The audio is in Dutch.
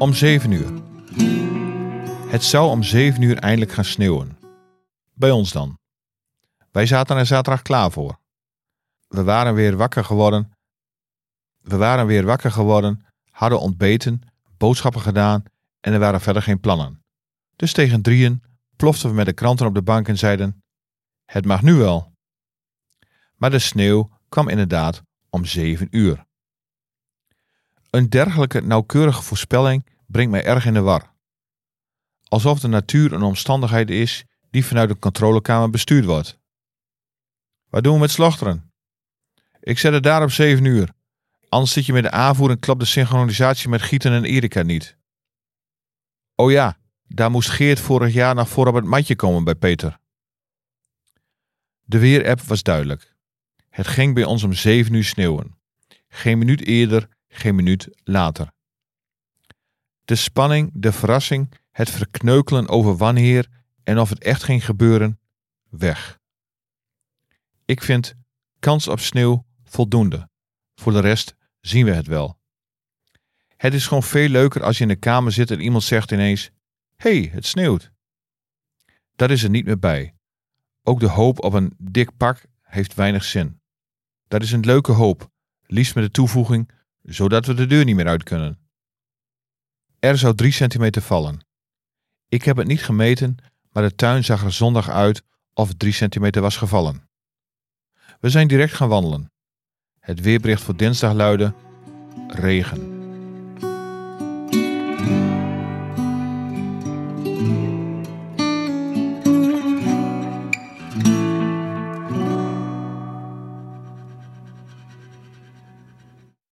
Om 7 uur. Het zou om 7 uur eindelijk gaan sneeuwen. Bij ons dan. Wij zaten er zaterdag klaar voor. We waren weer wakker geworden. We waren weer wakker geworden, hadden ontbeten, boodschappen gedaan en er waren verder geen plannen. Dus tegen drieën ploften we met de kranten op de bank en zeiden: Het mag nu wel. Maar de sneeuw kwam inderdaad om 7 uur. Een dergelijke nauwkeurige voorspelling brengt mij erg in de war. Alsof de natuur een omstandigheid is die vanuit de controlekamer bestuurd wordt. Wat doen we met slochteren? Ik zet het daar op 7 uur. Anders zit je met de aanvoer en klapt de synchronisatie met Gieten en Erika niet. Oh ja, daar moest Geert vorig jaar nog voor op het matje komen bij Peter. De weerapp was duidelijk. Het ging bij ons om 7 uur sneeuwen. Geen minuut eerder, geen minuut later. De spanning, de verrassing, het verkneukelen over wanneer en of het echt ging gebeuren, weg. Ik vind kans op sneeuw voldoende. Voor de rest zien we het wel. Het is gewoon veel leuker als je in de kamer zit en iemand zegt ineens: hey, het sneeuwt. Dat is er niet meer bij. Ook de hoop op een dik pak heeft weinig zin. Dat is een leuke hoop, liefst met de toevoeging, zodat we de deur niet meer uit kunnen. Er zou drie centimeter vallen. Ik heb het niet gemeten, maar de tuin zag er zondag uit of het drie centimeter was gevallen. We zijn direct gaan wandelen. Het weerbericht voor dinsdag luidde regen.